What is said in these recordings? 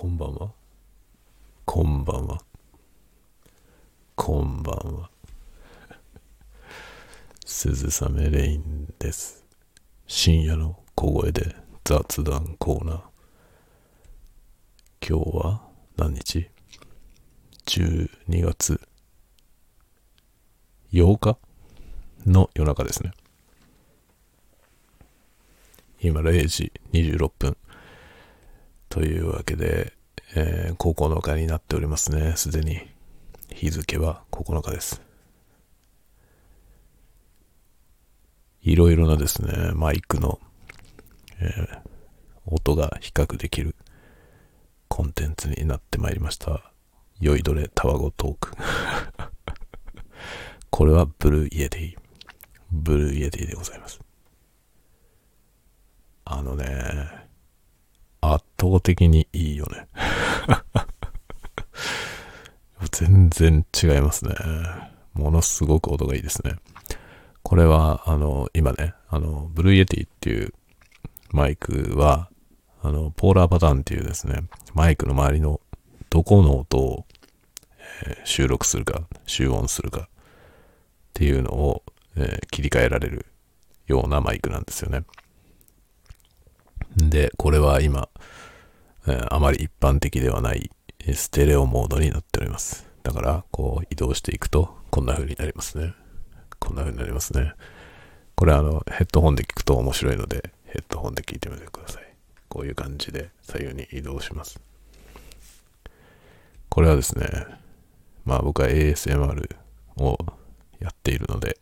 こんばんは。こんばんは。こんばんは。鈴雨レインです。深夜の小声で雑談コーナー。今日は何日 ?12 月8日の夜中ですね。今0時26分。というわけで、えー9日になっておりますね。すでに。日付は9日です。いろいろなですね、マイクの、えー音が比較できるコンテンツになってまいりました。酔いどれタワゴトーク。これは Blue Yeti。Blue Yeti でございます。あのね、圧倒的にいいよね。全然違いますね。ものすごく音がいいですね。これは、あの、今ね、あの、 Blue Yeti っていうマイクは、あの、ポーラーパターンっていうですね、マイクの周りのどこの音を、えー収録するか、集音するかっていうのを、えー切り替えられるようなマイクなんですよね。で、これは今、えあまり一般的ではないステレオモードになっております。だから、こう移動していくと、こんな風になりますね。こんな風になりますね。これあの、ヘッドホンで聞くと面白いので、ヘッドホンで聞いてみてください。こういう感じで左右に移動します。これはですね、まあ僕は ASMR をやっているので、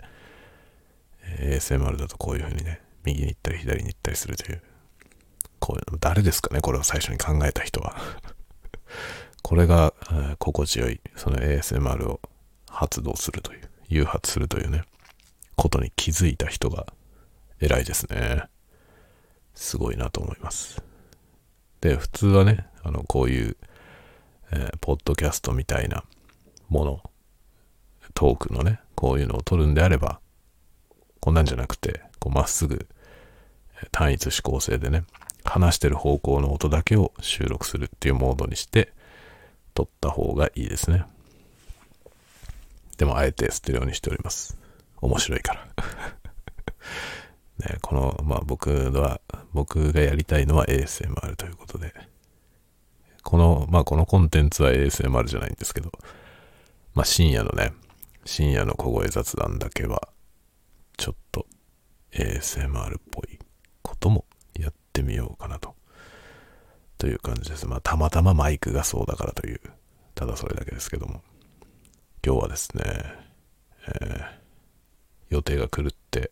ASMR だとこういう風にね、右に行ったり左に行ったりするという、こういうの、誰ですかね？これを最初に考えた人は。これが、えー心地よい、その ASMR を発動するという、誘発するというね、ことに気づいた人が偉いですね。すごいなと思います。で、普通はね、あの、こういう、えーポッドキャストみたいなもの、トークのね、こういうのを撮るんであれば、こんなんじゃなくて、こうまっすぐ、単一指向性でね、話してる方向の音だけを収録するっていうモードにして、撮った方がいいですね。でも、あえてステレオにしております。面白いから。ね、この、まあ僕は、僕がやりたいのは ASMR ということで、この、まあこのコンテンツは ASMR じゃないんですけど、まあ深夜のね、深夜の小声雑談だけは、ちょっと ASMR っぽいこともってみようかなと。という感じです。まあたまたまマイクがそうだからという、ただそれだけですけども。今日はですね、えー予定が狂って、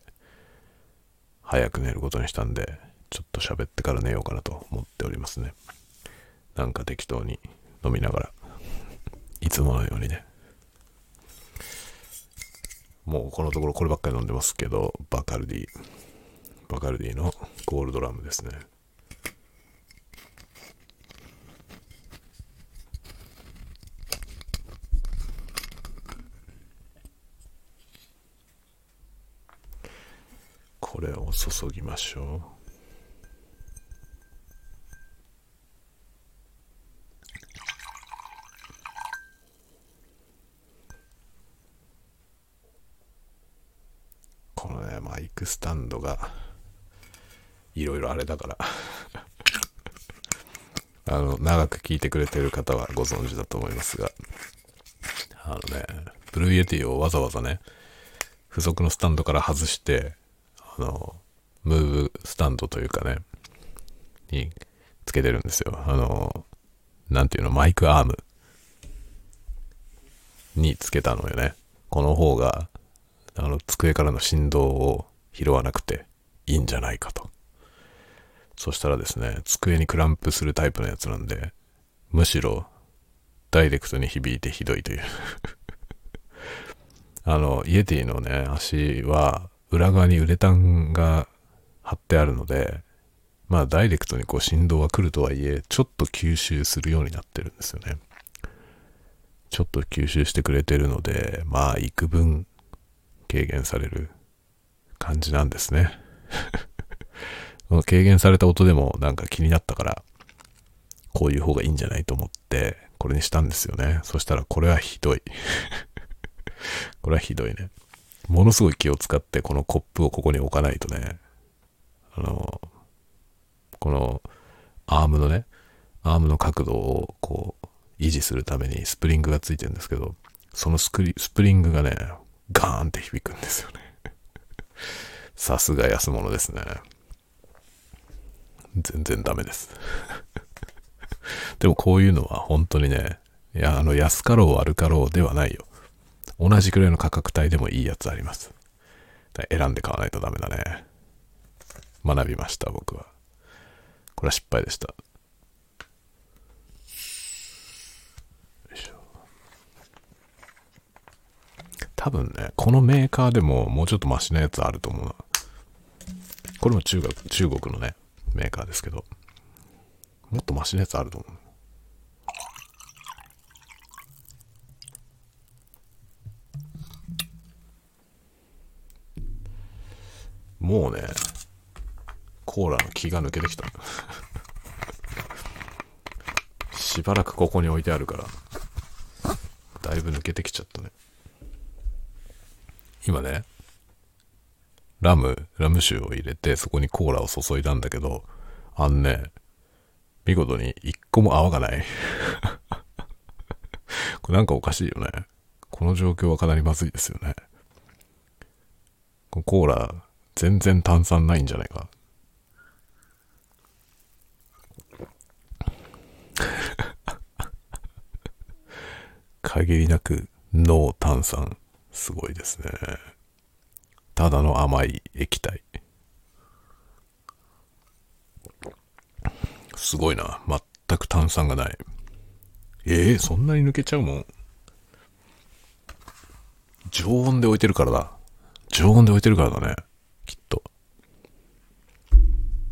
早く寝ることにしたんで、ちょっと喋ってから寝ようかなと思っておりますね。なんか適当に飲みながら、いつものようにね。もうこのところこればっかり飲んでますけど、バカルディ、バカルディのゴールドラムですね。これを注ぎましょう。このね、マイクスタンドが、いろいろあれだから。あの、長く聞いてくれてる方はご存知だと思いますが、あのね、Blue Yeti をわざわざね、付属のスタンドから外して、あの、ムーブスタンドというかね、につけてるんですよ。あの、なんていうの、マイクアームにつけたのよね。この方が、あの、机からの振動を拾わなくていいんじゃないかと。そしたらですね、机にクランプするタイプのやつなんで、むしろ、ダイレクトに響いてひどいという。あの、イエティのね、足は、裏側にウレタンが貼ってあるので、まあ、ダイレクトにこう振動は来るとはいえ、ちょっと吸収するようになってるんですよね。ちょっと吸収してくれてるので、まあ、幾分軽減される感じなんですね。この軽減された音でもなんか気になったから、こういう方がいいんじゃないと思って、これにしたんですよね。そしたらこれはひどい。これはひどいね。ものすごい気を使ってこのコップをここに置かないとね、あの、このアームのね、アームの角度をこう維持するためにスプリングがついてるんですけど、そのスクリスプリングがね、ガーンって響くんですよね。さすが安物ですね。全然ダメです。でもこういうのは本当にね、いや、あの安かろう悪かろうではないよ。同じくらいの価格帯でもいいやつあります。選んで買わないとダメだね。学びました、僕は。これは失敗でした。多分ね、このメーカーでももうちょっとマシなやつあると思うな。これも中国、中国のね、メーカーですけど、もっとマシなやつあると思う。もうね、コーラの気が抜けてきた。しばらくここに置いてあるから、だいぶ抜けてきちゃったね。今ね、ラム、ラム酒を入れて、そこにコーラを注いだんだけど、あんね、見事に一個も泡がない。これなんかおかしいよね。この状況はかなりまずいですよね。コーラ、全然炭酸ないんじゃないか。限りなくノー炭酸。すごいですね。ただの甘い液体。すごいな。全く炭酸がない。ええー、そんなに抜けちゃうもん。常温で置いてるからだ。常温で置いてるからだね。きっと。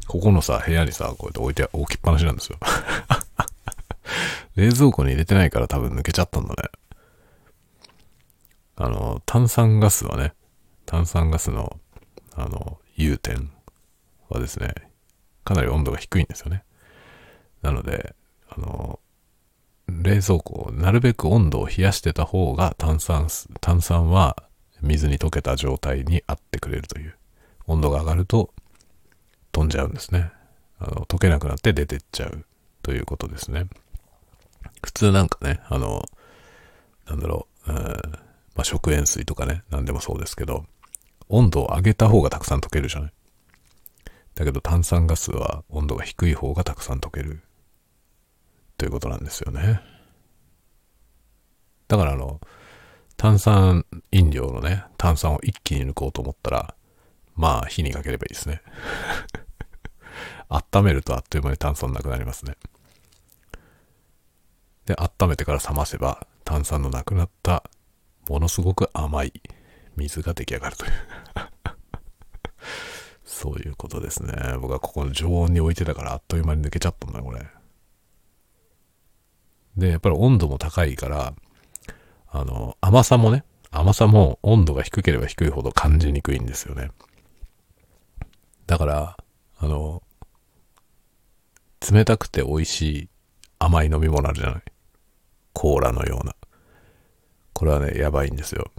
ここのさ、部屋にさ、こうやって置いて、置きっぱなしなんですよ。冷蔵庫に入れてないから多分抜けちゃったんだね。あの、炭酸ガスはね、炭酸ガスの、あの、融点はですね、かなり温度が低いんですよね。なので、あの、冷蔵庫を、なるべく温度を冷やしてた方が炭酸、炭酸は水に溶けた状態にあってくれるという。温度が上がると飛んじゃうんですね。あの、溶けなくなって出てっちゃうということですね。普通なんかね、あの、なんだろう、うん、まあ、食塩水とかね、何でもそうですけど、温度を上げた方がたくさん溶けるじゃない？だけど炭酸ガスは温度が低い方がたくさん溶けるということなんですよね。だからあの、炭酸飲料のね、炭酸を一気に抜こうと思ったら、まあ火にかければいいですね。温めるとあっという間に炭酸なくなりますね。で、温めてから冷ませば炭酸のなくなったものすごく甘い水が出来上がるという そういうことですね。僕はここの常温に置いてたからあっという間に抜けちゃったんだ、これ。で、やっぱり温度も高いから、あの、甘さもね、甘さも温度が低ければ低いほど感じにくいんですよね。だから、あの、冷たくて美味しい甘い飲み物あるじゃない。コーラのような。これはね、やばいんですよ。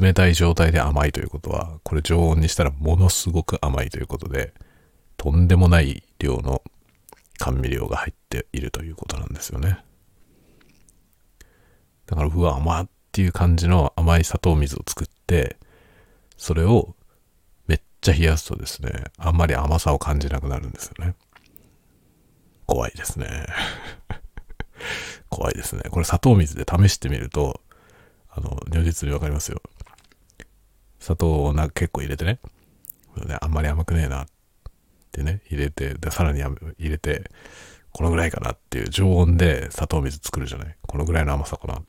冷たい状態で甘いということは、これ常温にしたらものすごく甘いということで、とんでもない量の甘味料が入っているということなんですよね。だから、うわ、甘っていう感じの甘い砂糖水を作って、それをめっちゃ冷やすとですね、あんまり甘さを感じなくなるんですよね。怖いですね。怖いですね。これ砂糖水で試してみると、あの、如実にわかりますよ。砂糖をな結構入れてね、あんまり甘くねえなってね、入れて、で、さらに入れて、このぐらいかなっていう常温で砂糖水作るじゃない。このぐらいの甘さかな。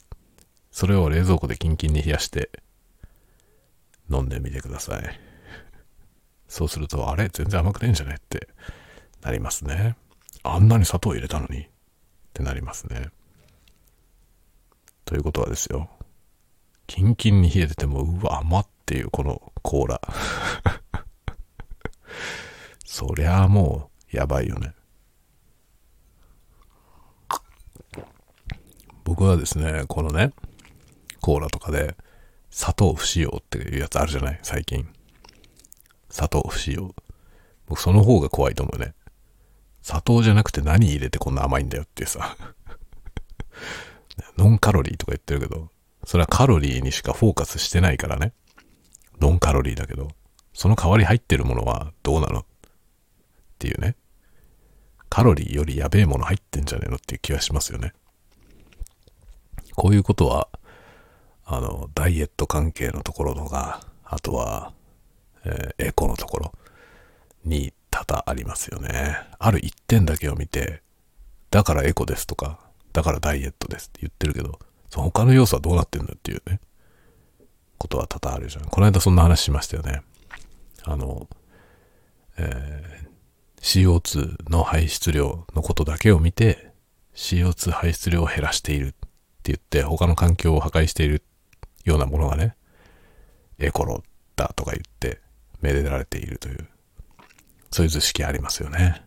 それを冷蔵庫でキンキンに冷やして飲んでみてください。そうすると、あれ？全然甘くねえんじゃねってなりますね。あんなに砂糖入れたのにってなりますね。ということはですよ。キンキンに冷えてても、うわ、甘っていうこのコーラ。そりゃあもう、やばいよね。僕はですね、このね、コーラとかで、砂糖不使用っていうやつあるじゃない？最近。砂糖不使用。僕その方が怖いと思うね。砂糖じゃなくて何入れてこんな甘いんだよってさ。ノンカロリーとか言ってるけど、それはカロリーにしかフォーカスしてないからね。ノンカロリーだけど、その代わり入ってるものはどうなのっていうね。カロリーよりやべえもの入ってんじゃねえのっていう気はしますよね。こういうことは、あの、ダイエット関係のところとか、あとは、えー、エコのところに多々ありますよね。ある一点だけを見て、だからエコですとか、だからダイエットですって言ってるけど、その他の要素はどうなってんだっていうね、ことは多々あるじゃん。この間そんな話しましたよね。あの、えー、CO2 の排出量のことだけを見て、CO2 排出量を減らしているって言って、他の環境を破壊しているようなものがね、エコロだとか言って、めでられているという、そういう図式ありますよね。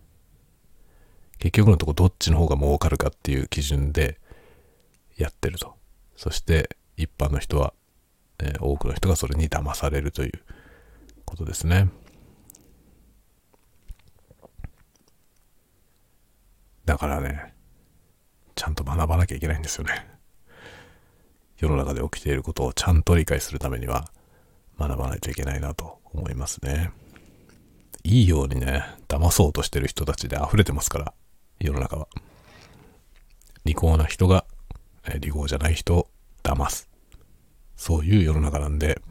結局のとこどっちの方が儲かるかっていう基準でやってると。そして一般の人は、え、多くの人がそれに騙されるということですね。だからね、ちゃんと学ばなきゃいけないんですよね。世の中で起きていることをちゃんと理解するためには学ばないといけないなと思いますね。いいようにね、騙そうとしてる人たちで溢れてますから、世の中は。利口な人が、え利口じゃない人を騙す。そういう世の中なんで、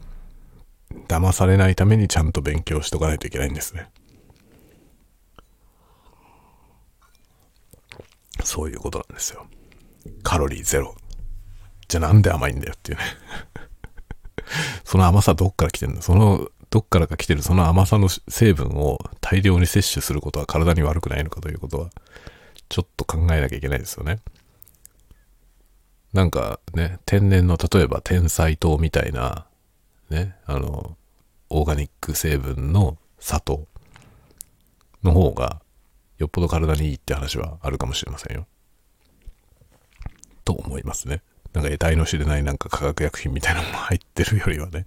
騙されないためにちゃんと勉強しとかないといけないんですね。そういうことなんですよ。カロリーゼロ。じゃあなんで甘いんだよっていうね その甘さどっから来てんだそのどっからか来てるその甘さの成分を大量に摂取することは体に悪くないのかということはちょっと考えなきゃいけないですよね。なんかね、天然の例えば天才糖みたいなね、あの、オーガニック成分の砂糖の方がよっぽど体にいいって話はあるかもしれませんよ。と思いますね。なんか得体の知れないなんか化学薬品みたいなも入ってるよりはね、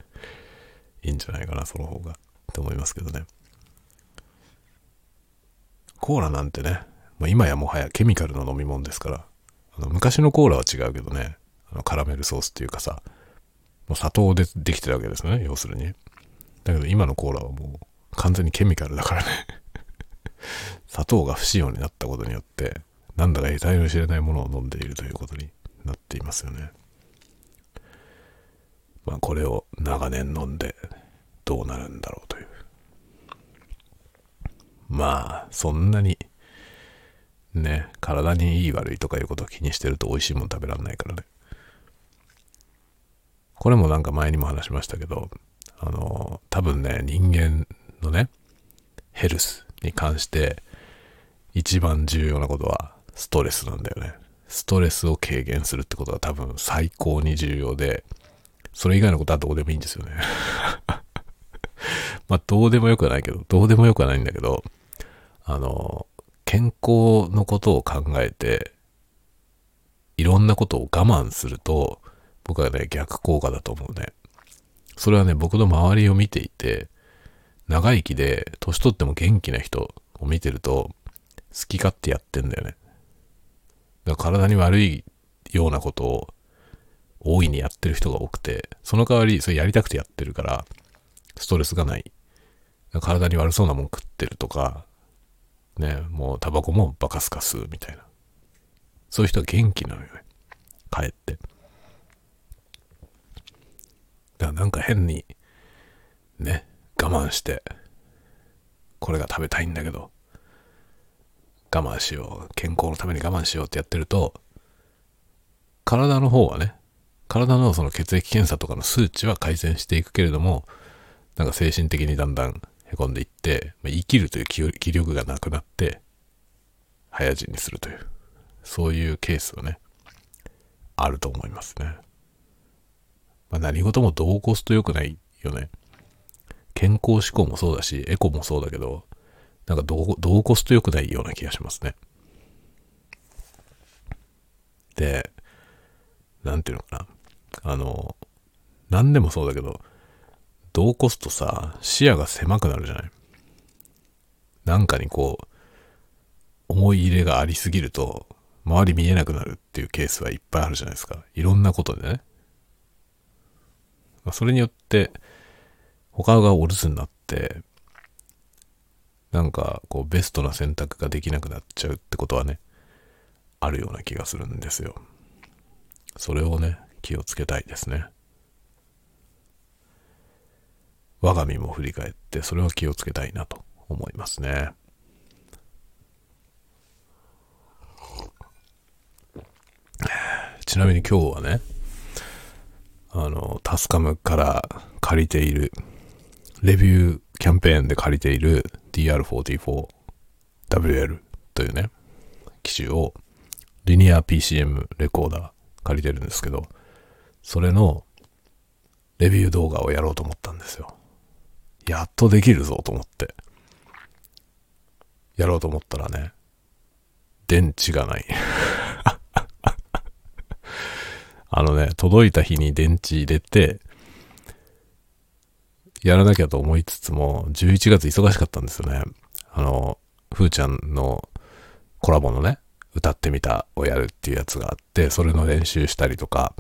いいんじゃないかな、その方が。って思いますけどね。コーラなんてね、ま、今やもはやケミカルの飲み物ですから、昔のコーラは違うけどね、あのカラメルソースっていうかさ、もう砂糖でできてるわけですね、要するに。だけど今のコーラはもう完全にケミカルだからね 砂糖が不使用になったことによって、なんだか得体の知れないものを飲んでいるということになっていますよね。まあこれを長年飲んでどうなるんだろうという。まあそんなにね、体にいい悪いとかいうことを気にしてると美味しいもの食べられないからね。これもなんか前にも話しましたけど、あの、多分ね、人間のね、ヘルスに関して一番重要なことはストレスなんだよね。ストレスを軽減するってことが多分最高に重要で、それ以外のことはどうでもいいんですよね。まあ、どうでもよくはないけど、どうでもよくはないんだけど、あの、健康のことを考えて、いろんなことを我慢すると、僕はね、逆効果だと思うね。それはね、僕の周りを見ていて、長生きで、年取っても元気な人を見てると、好き勝手やってんだよね。だから体に悪いようなことを大いにやってる人が多くて、その代わりそれやりたくてやってるから、ストレスがない。体に悪そうなもん食ってるとか、ね、もうタバコもバカスカ吸うみたいな。そういう人は元気なのよね。帰って。だからなんか変に、ね、我慢して、これが食べたいんだけど、我慢しよう、健康のために我慢しようってやってると、体の方はね、体のその血液検査とかの数値は改善していくけれども、なんか精神的にだんだん凹んでいって、まあ生きるという気力がなくなって、早死にするという、そういうケースはね、あると思いますね。まあ、何事もどうコスト良くないよね。健康志向もそうだし、エコもそうだけど、なんかどう、どうコスト良くないような気がしますね。で、なんていうのかな。あの、何でもそうだけど、度を越すとさ、視野が狭くなるじゃない？なんかにこう、思い入れがありすぎると、周り見えなくなるっていうケースはいっぱいあるじゃないですか。いろんなことでね。まそれによって、他がお留守になって、なんかこうベストな選択ができなくなっちゃうってことはね、あるような気がするんですよ。それをね、気をつけたいですね。我が身も振り返って、それは気をつけたいなと思いますね。ちなみに今日はね、あの、タスカムから借りている、レビューキャンペーンで借りている DR44WL というね、機種をリニア PCM レコーダー借りてるんですけど、それのレビュー動画をやろうと思ったんですよ。やっとできるぞと思って。やろうと思ったらね、電池がない。あのね、届いた日に電池入れて、やらなきゃと思いつつも、11月忙しかったんですよね。あの、ふーちゃんのコラボのね、歌ってみたをやるっていうやつがあって、それの練習したりとか、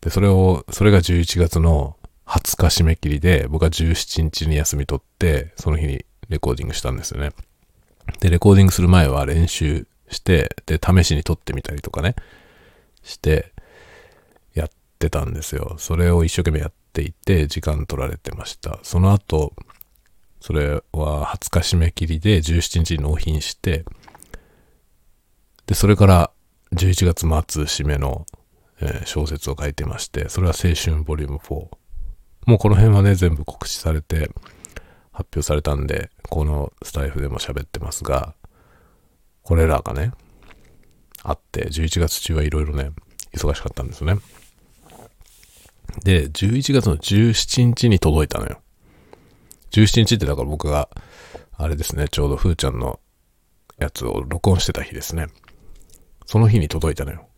で、それを、それが11月の20日締め切りで、僕は17日に休み取って、その日にレコーディングしたんですよね。で、レコーディングする前は練習して、で、試しに撮ってみたりとかね、して、やってたんですよ。それを一生懸命やっていて、時間取られてました。その後、それは20日締め切りで17日に納品して、で、それから11月末締めの、えー、小説を書いてまして、それは青春ボリューム4。もうこの辺はね、全部告知されて、発表されたんで、このスタイフでも喋ってますが、これらがね、あって、11月中はいろいろね、忙しかったんですよね。で、11月の17日に届いたのよ。17日ってだから僕が、あれですね、ちょうどふーちゃんのやつを録音してた日ですね。その日に届いたのよ。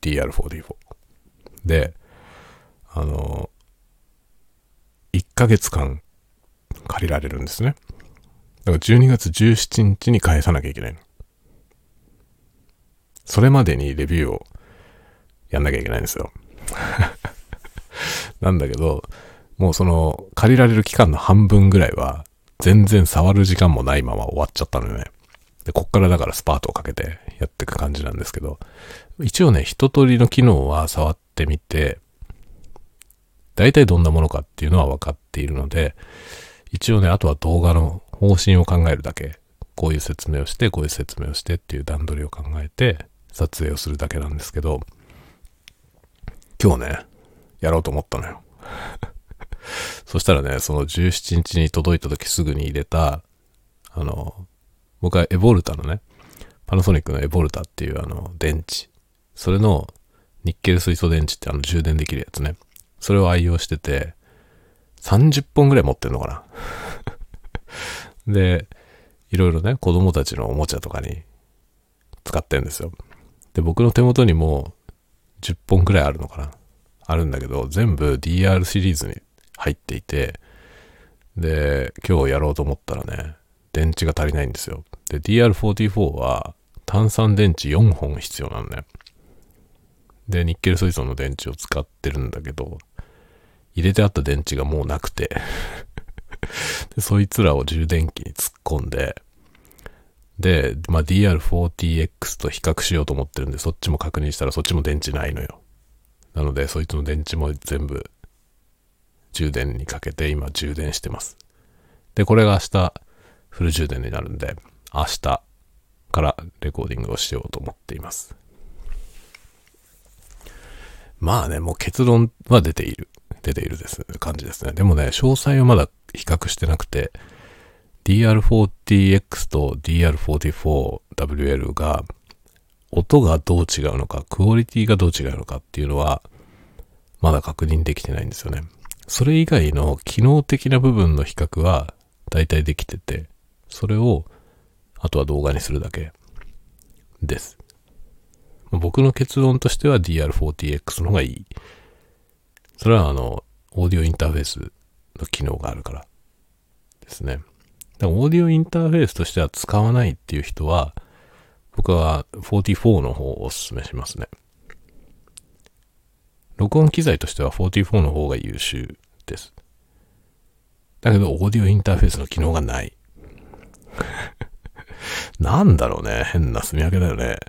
DR4D4。で、あの、1ヶ月間借りられるんですね。だから12月17日に返さなきゃいけない。それまでにレビューをやんなきゃいけないんですよ。なんだけど、もうその借りられる期間の半分ぐらいは全然触る時間もないまま終わっちゃったのよね。で、こっからだからスパートをかけてやっていく感じなんですけど、一応ね、一通りの機能は触ってみて、大体どんなものかっていうのは分かっているので、一応ね、あとは動画の方針を考えるだけ。こういう説明をして、こういう説明をしてっていう段取りを考えて、撮影をするだけなんですけど、今日ね、やろうと思ったのよ。そしたらね、その17日に届いた時すぐに入れた、あの、僕はエボルタのね、パナソニックのエボルタっていうあの、電池。それのニッケル水素電池ってあの充電できるやつね。それを愛用してて、30本ぐらい持ってんのかなで、いろいろね、子供たちのおもちゃとかに使ってるんですよ。で、僕の手元にも10本くらいあるのかなあるんだけど、全部 DR シリーズに入っていて、で、今日やろうと思ったらね、電池が足りないんですよ。で、DR44 は炭酸電池4本必要なのね。で、ニッケル水素の電池を使ってるんだけど、入れてあった電池がもうなくて で、そいつらを充電器に突っ込んで、で、まあ、DR40X と比較しようと思ってるんで、そっちも確認したらそっちも電池ないのよ。なので、そいつの電池も全部充電にかけて今充電してます。で、これが明日フル充電になるんで、明日からレコーディングをしようと思っています。まあね、もう結論は出ている。出ているです感じですね。でもね、詳細はまだ比較してなくて、DR40X と DR44WL が音がどう違うのか、クオリティがどう違うのかっていうのは、まだ確認できてないんですよね。それ以外の機能的な部分の比較は大体できてて、それを、あとは動画にするだけです。僕の結論としては DR40X の方がいい。それはあの、オーディオインターフェースの機能があるからですね。だからオーディオインターフェースとしては使わないっていう人は、僕は44の方をお勧めしますね。録音機材としては44の方が優秀です。だけど、オーディオインターフェースの機能がない。なんだろうね。変な住み分けだよね。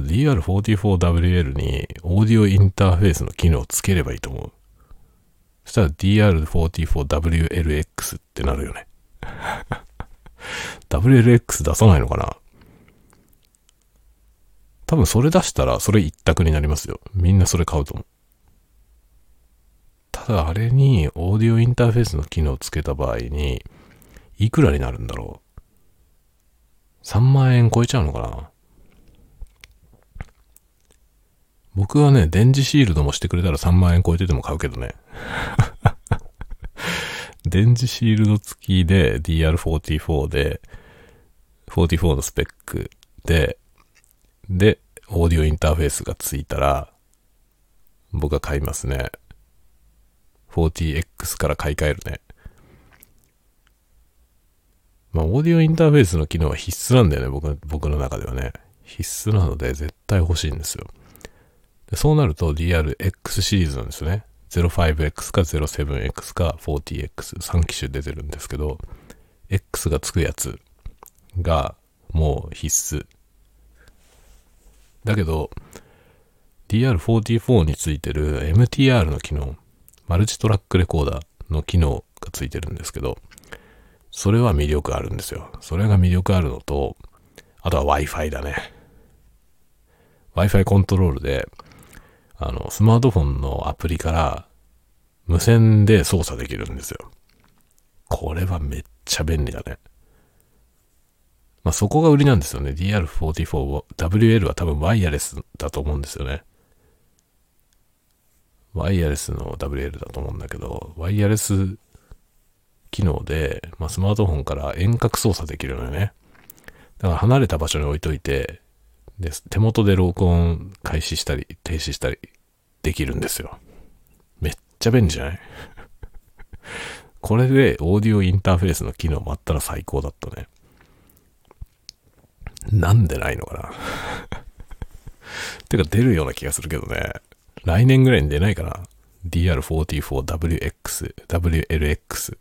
DR44WL にオーディオインターフェースの機能をつければいいと思う。そしたら DR44WLX ってなるよね。WLX 出さないのかな？多分それ出したらそれ一択になりますよ。みんなそれ買うと思う。ただあれにオーディオインターフェースの機能をつけた場合に、いくらになるんだろう ?3 万円超えちゃうのかな？僕はね、電磁シールドもしてくれたら3万円超えてても買うけどね。電磁シールド付きで DR44 で、44のスペックで、で、オーディオインターフェースがついたら、僕は買いますね。40X から買い替えるね。まあ、オーディオインターフェースの機能は必須なんだよね、僕僕の中ではね。必須なので絶対欲しいんですよ。でそうなると DRX シリーズなんですね。05X か 07X か 40X3 機種出てるんですけど、X がつくやつがもう必須。だけど、DR44 についてる MTR の機能、マルチトラックレコーダーの機能がついてるんですけど、それは魅力あるんですよ。それが魅力あるのと、あとは Wi-Fi だね。Wi-Fi コントロールで、あの、スマートフォンのアプリから無線で操作できるんですよ。これはめっちゃ便利だね。まあ、そこが売りなんですよね。DR44 を、WL は多分ワイヤレスだと思うんですよね。ワイヤレスの WL だと思うんだけど、ワイヤレス機能で、まあ、スマートフォンから遠隔操作できるのよね。だから離れた場所に置いといて、で手元で録音開始したり、停止したりできるんですよ。めっちゃ便利じゃない？これでオーディオインターフェースの機能もあったら最高だったね。なんでないのかな？てか出るような気がするけどね。来年ぐらいに出ないかな ?DR44WX、WLX。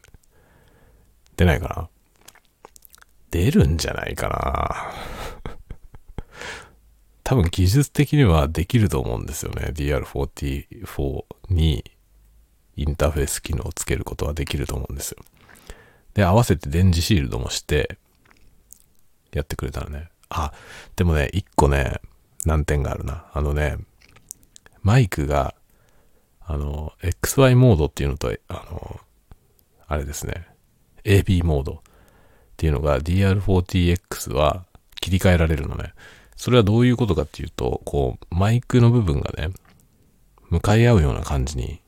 出ないかな？出るんじゃないかな？多分技術的にはできると思うんですよね。DR44 にインターフェース機能をつけることはできると思うんですよ。で、合わせて電磁シールドもして、やってくれたらね。あ、でもね、一個ね、難点があるな。あのね、マイクが、あの、XY モードっていうのと、あの、あれですね、AB モードっていうのが DR40X は切り替えられるのね。それはどういうことかっていうと、こう、マイクの部分がね、向かい合うような感じに、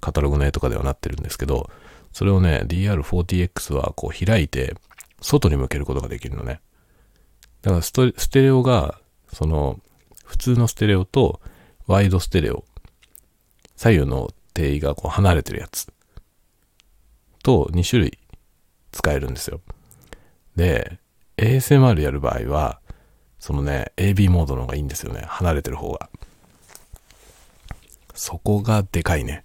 カタログの絵とかではなってるんですけど、それをね、DR40X はこう開いて、外に向けることができるのね。だからステレオが、その、普通のステレオとワイドステレオ、左右の定位がこう離れてるやつと2種類使えるんですよ。で、ASMR やる場合は、そのね、AB モードの方がいいんですよね。離れてる方が。そこがでかいね。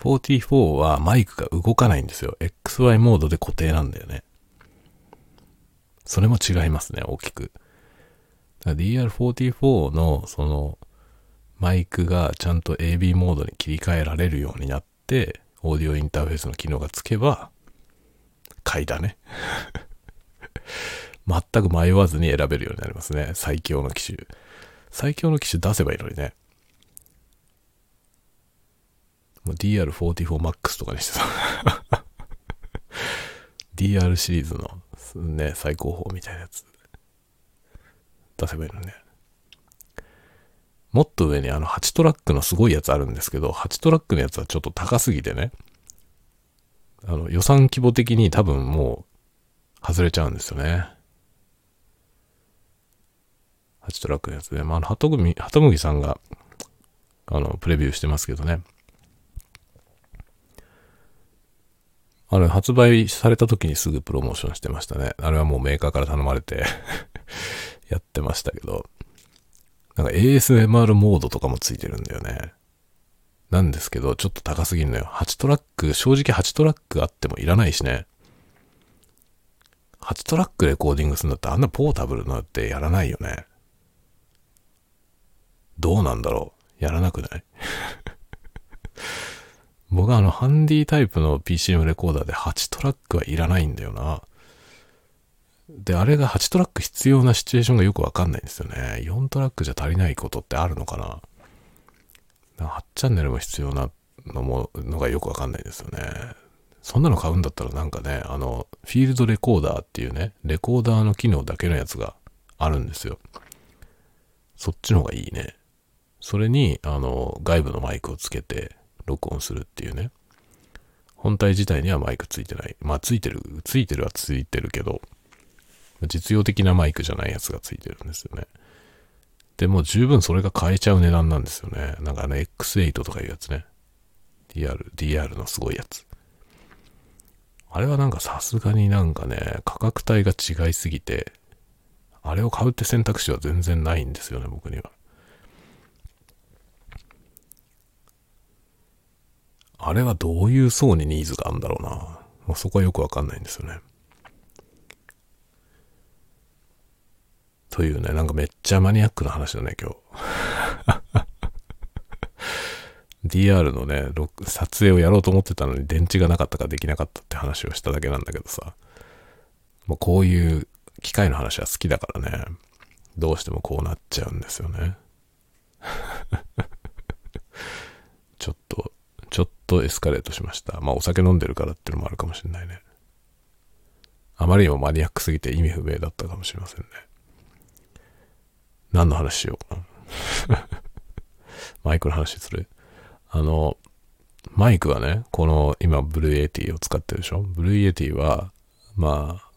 44はマイクが動かないんですよ。XY モードで固定なんだよね。それも違いますね、大きく。DR44 のそのマイクがちゃんと AB モードに切り替えられるようになって、オーディオインターフェースの機能がつけば、買いだね。全く迷わずに選べるようになりますね。最強の機種。最強の機種出せばいいのにね。DR44MAX とかにしてた。DR シリーズのね、最高峰みたいなやつ出せばいいのね。もっと上にあの8トラックのすごいやつあるんですけど、8トラックのやつはちょっと高すぎてね、あの予算規模的に多分もう外れちゃうんですよね。8トラックのやつで、まあ、あの、ハトグミ、ハトムギさんが、あの、プレビューしてますけどね。あれ、発売された時にすぐプロモーションしてましたね。あれはもうメーカーから頼まれて やってましたけど。なんか ASMR モードとかもついてるんだよね。なんですけど、ちょっと高すぎるのよ。8トラック、正直8トラックあってもいらないしね。8トラックレコーディングするんだったらあんなポータブルのってやらないよね。どうなんだろうやらなくない？僕はあの、ハンディタイプの PCM レコーダーで8トラックはいらないんだよな。で、あれが8トラック必要なシチュエーションがよくわかんないんですよね。4トラックじゃ足りないことってあるのかな？8チャンネルも必要なのも、のがよくわかんないですよね。そんなの買うんだったらなんかね、あの、フィールドレコーダーっていうね、レコーダーの機能だけのやつがあるんですよ。そっちの方がいいね。それに、あの、外部のマイクをつけて録音するっていうね。本体自体にはマイクついてない。まあ、ついてる、ついてるはついてるけど、実用的なマイクじゃないやつがついてるんですよね。でも十分それが買えちゃう値段なんですよね。なんかあの X8 とかいうやつね。DR、DR のすごいやつ。あれはなんかさすがになんかね、価格帯が違いすぎて、あれを買うって選択肢は全然ないんですよね、僕には。あれはどういう層にニーズがあるんだろうな。もうそこはよくわかんないんですよね。というね、なんかめっちゃマニアックな話だね、今日。DR のね、撮影をやろうと思ってたのに電池がなかったかできなかったって話をしただけなんだけどさ。もうこういう機械の話は好きだからね、どうしてもこうなっちゃうんですよね。ちょっと、ちょっとエスカレートしました。まあお酒飲んでるからっていうのもあるかもしれないね。あまりにもマニアックすぎて意味不明だったかもしれませんね。何の話しようかな。マイクの話する？あの、マイクはね、この今、ブルーエティを使ってるでしょ？ブルーエティは、まあ、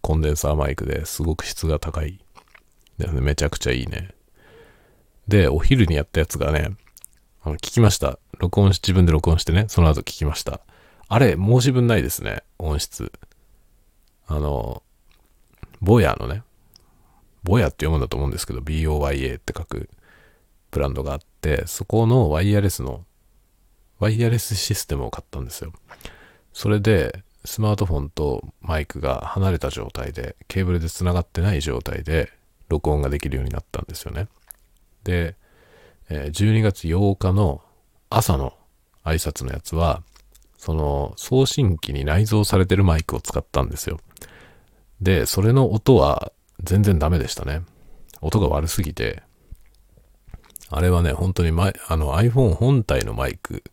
コンデンサーマイクですごく質が高い。めちゃくちゃいいね。で、お昼にやったやつがね、あの聞きました。録音し、自分で録音してね、その後聞きました。あれ、申し分ないですね、音質。あの、ボヤのね、ボヤって読むんだと思うんですけど、BOYA って書くブランドがあって、そこのワイヤレスの、ワイヤレスシステムを買ったんですよ。それで、スマートフォンとマイクが離れた状態で、ケーブルで繋がってない状態で、録音ができるようになったんですよね。で、12月8日の朝の挨拶のやつは、その送信機に内蔵されてるマイクを使ったんですよ。で、それの音は全然ダメでしたね。音が悪すぎて、あれはね、本当にマイあの iPhone 本体のマイク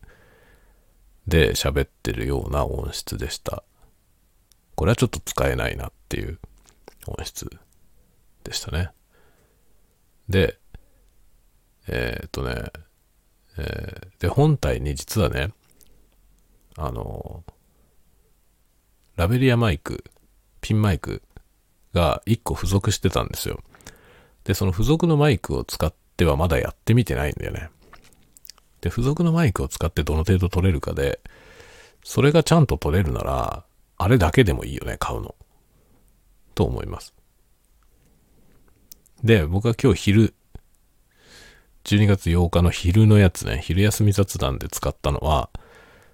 で喋ってるような音質でした。これはちょっと使えないなっていう音質でしたね。で、えー、っとね、えー、で、本体に実はね、あの、ラベリアマイク、ピンマイクが1個付属してたんですよ。で、その付属のマイクを使ってはまだやってみてないんだよね。で、付属のマイクを使ってどの程度取れるかで、それがちゃんと取れるなら、あれだけでもいいよね、買うの。と思います。で、僕は今日昼、12月8日の昼のやつね、昼休み雑談で使ったのは、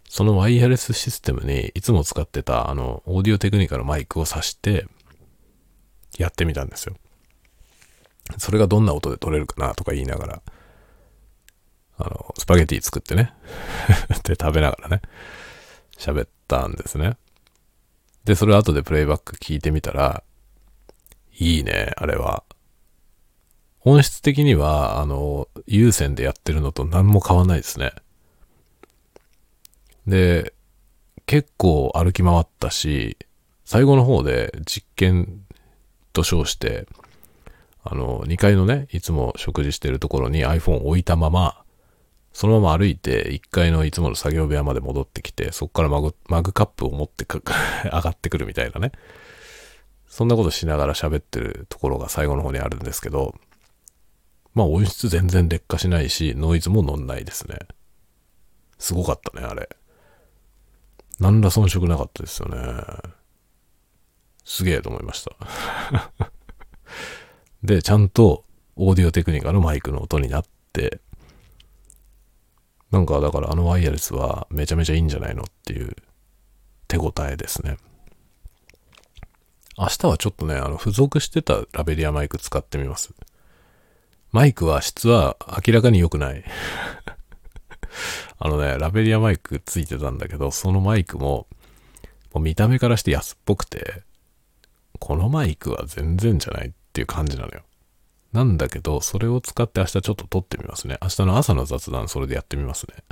そのワイヤレスシステムにいつも使ってたあの、オーディオテクニカのマイクを挿して、やってみたんですよ。それがどんな音で撮れるかなとか言いながら、あの、スパゲティ作ってね で、食べながらね、喋ったんですね。で、それ後でプレイバック聞いてみたら、いいね、あれは。音質的には、あの、有線でやってるのと何も変わんないですね。で、結構歩き回ったし、最後の方で実験と称して、あの、2階のね、いつも食事してるところに iPhone を置いたまま、そのまま歩いて1階のいつもの作業部屋まで戻ってきて、そこからマグマグカップを持って 上がってくるみたいなね。そんなことしながら喋ってるところが最後の方にあるんですけど、まあ音質全然劣化しないし、ノイズも乗んないですね。すごかったね、あれ。何ら遜色なかったですよね。すげえと思いました。で、ちゃんとオーディオテクニカのマイクの音になって、なんかだからあのワイヤレスはめちゃめちゃいいんじゃないのっていう手応えですね。明日はちょっとね、あの、付属してたラベリアマイク使ってみます。マイクは質は明らかに良くない。あのね、ラベリアマイクついてたんだけど、そのマイクも、もう見た目からして安っぽくて、このマイクは全然じゃないっていう感じなのよ。なんだけど、それを使って明日ちょっと撮ってみますね。明日の朝の雑談それでやってみますね。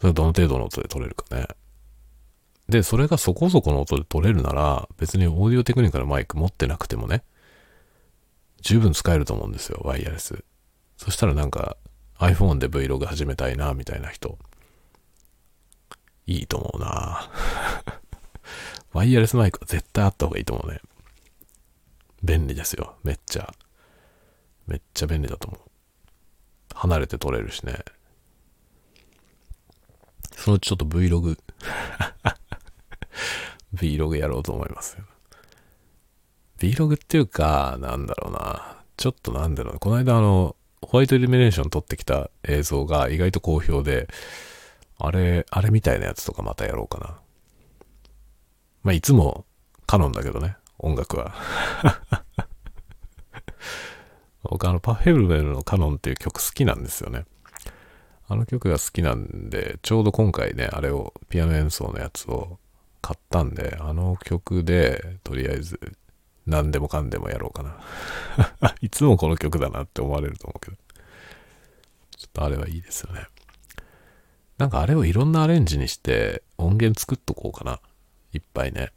それどの程度の音で撮れるかね。で、それがそこそこの音で撮れるなら、別にオーディオテクニカのマイク持ってなくてもね、十分使えると思うんですよ、ワイヤレス。そしたらなんか iPhone で Vlog 始めたいな、みたいな人。いいと思うなワイヤレスマイクは絶対あった方がいいと思うね。便利ですよ、めっちゃ。めっちゃ便利だと思う。離れて撮れるしね。そのうちちょっと Vlog Vlog やろうと思います。Vlog っていうか、なんだろうな。ちょっとなんだろうな。この間あの、ホワイトイルミネーション撮ってきた映像が意外と好評で、あれ、あれみたいなやつとかまたやろうかな。まあ、いつもカノンだけどね、音楽は。僕あの、パフェブルのカノンっていう曲好きなんですよね。あの曲が好きなんで、ちょうど今回ね、あれを、ピアノ演奏のやつを買ったんで、あの曲で、とりあえず、何でもかんでもやろうかな。いつもこの曲だなって思われると思うけど。ちょっとあれはいいですよね。なんかあれをいろんなアレンジにして音源作っとこうかな。いっぱいね。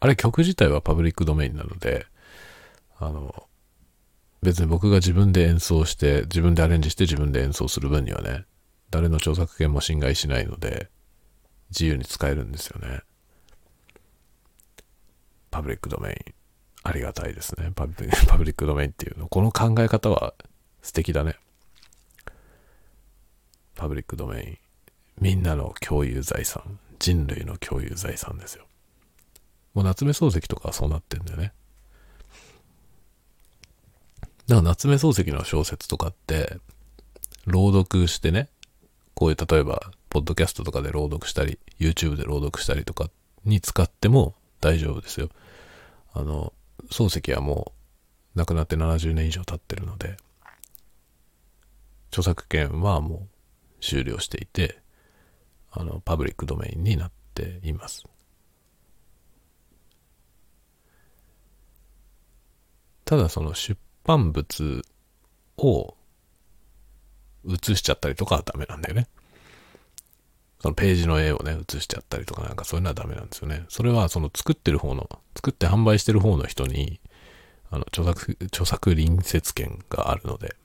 あれ曲自体はパブリックドメインなので、あの、別に僕が自分で演奏して、自分でアレンジして自分で演奏する分にはね、誰の著作権も侵害しないので、自由に使えるんですよね。パブリックドメイン。ありがたいですね。パブリックドメインっていうの。この考え方は素敵だね。パブリックドメイン。みんなの共有財産。人類の共有財産ですよ。もう夏目漱石とかはそうなってんだよね。だから夏目漱石の小説とかって、朗読してね、こういう例えば、ポッドキャストとかで朗読したり、YouTube で朗読したりとかに使っても大丈夫ですよ。あの、漱石はもう亡くなって70年以上経ってるので、著作権はもう終了していて、あの、パブリックドメインになっています。ただその出版物を写しちゃったりとかはダメなんだよね。そのページの絵をね、写しちゃったりとかなんかそういうのはダメなんですよね。それはその作ってる方の、作って販売してる方の人に、あの、著作、著作隣接権があるので、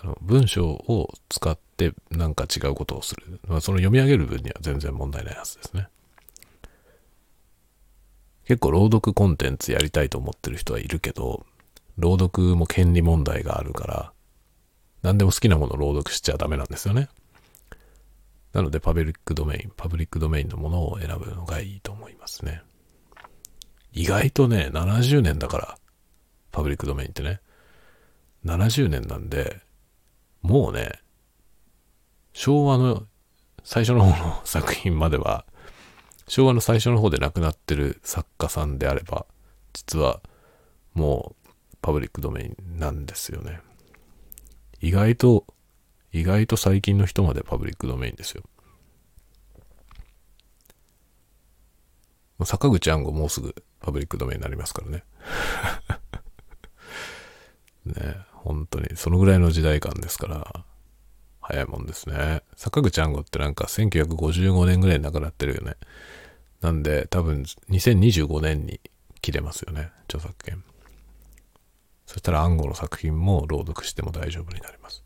あの、文章を使ってなんか違うことをする。まあ、その読み上げる分には全然問題ないはずですね。結構朗読コンテンツやりたいと思ってる人はいるけど、朗読も権利問題があるから、何でも好きなものを朗読しちゃダメなんですよね。なので、パブリックドメイン、パブリックドメインのものを選ぶのがいいと思いますね。意外とね、70年だから、パブリックドメインってね。70年なんで、もうね、昭和の最初の方の作品までは、昭和の最初の方で亡くなってる作家さんであれば、実はもうパブリックドメインなんですよね。意外と、意外と最近の人までパブリックドメインですよ。坂口安吾もうすぐパブリックドメインになりますからね。ね本当に、そのぐらいの時代感ですから、早いもんですね。坂口安吾ってなんか1955年ぐらいに亡くなってるよね。なんで、多分2025年に切れますよね、著作権。そしたら暗号の作品も朗読しても大丈夫になります。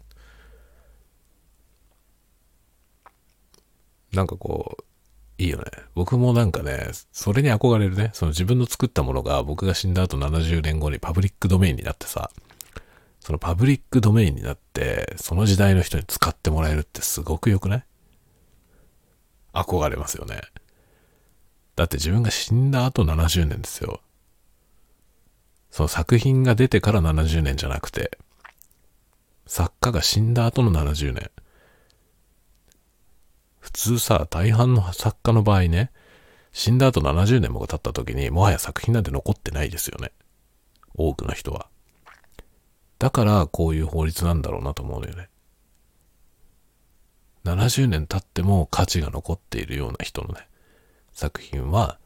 なんかこう、いいよね。僕もなんかね、それに憧れるね。その自分の作ったものが僕が死んだ後70年後にパブリックドメインになってさ、そのパブリックドメインになって、その時代の人に使ってもらえるってすごく良くない？憧れますよね。だって自分が死んだ後70年ですよ。その作品が出てから70年じゃなくて、作家が死んだ後の70年。普通さ、大半の作家の場合ね、死んだ後70年も経った時に、もはや作品なんて残ってないですよね。多くの人は。だから、こういう法律なんだろうなと思うのよね。70年経っても価値が残っているような人のね、作品は、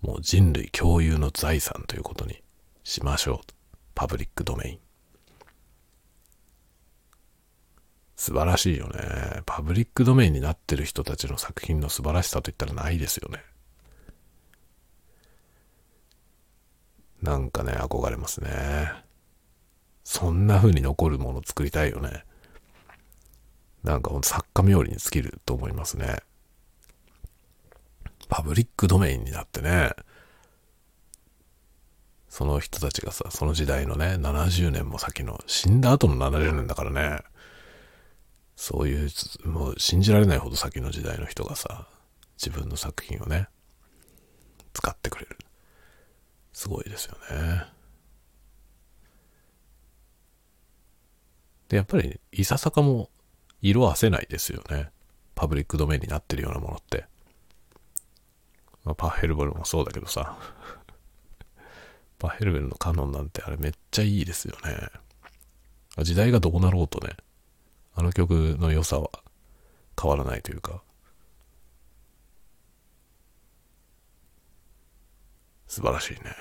もう人類共有の財産ということにしましょう。パブリックドメイン。素晴らしいよね。パブリックドメインになってる人たちの作品の素晴らしさといったらないですよね。なんかね、憧れますね。そんな風に残るもの作りたいよね。なんかほんと作家冥利に尽きると思いますね。パブリックドメインになってね、その人たちがさ、その時代のね、70年も先の、死んだ後の70年だからね、そういう、もう信じられないほど先の時代の人がさ、自分の作品をね、使ってくれる。すごいですよね。で、やっぱり、いささかも色あせないですよね。パブリックドメインになってるようなものって。まあ、パッヘルボルもそうだけどさ。パヘルベルのカノンなんてあれめっちゃいいですよね。時代がどうなろうとね、あの曲の良さは変わらないというか、素晴らしいね。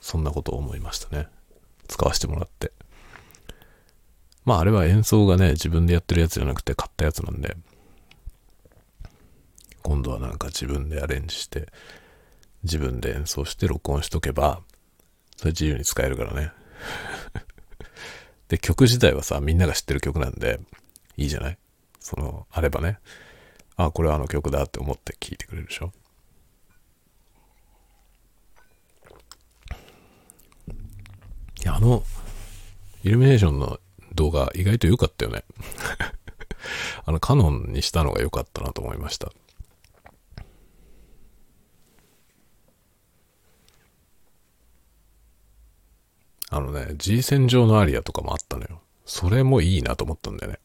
そんなことを思いましたね。使わせてもらって。まああれは演奏がね、自分でやってるやつじゃなくて買ったやつなんで、今度はなんか自分でアレンジして、自分で演奏して録音しとけば、それ自由に使えるからね。で、曲自体はさ、みんなが知ってる曲なんで、いいじゃない？その、あればね。あ、これはあの曲だって思って聴いてくれるでしょ？いや、あの、イルミネーションの動画意外と良かったよね。あの、カノンにしたのが良かったなと思いました。あのね、G 線上のアリアとかもあったのよ。それもいいなと思ったんだよね。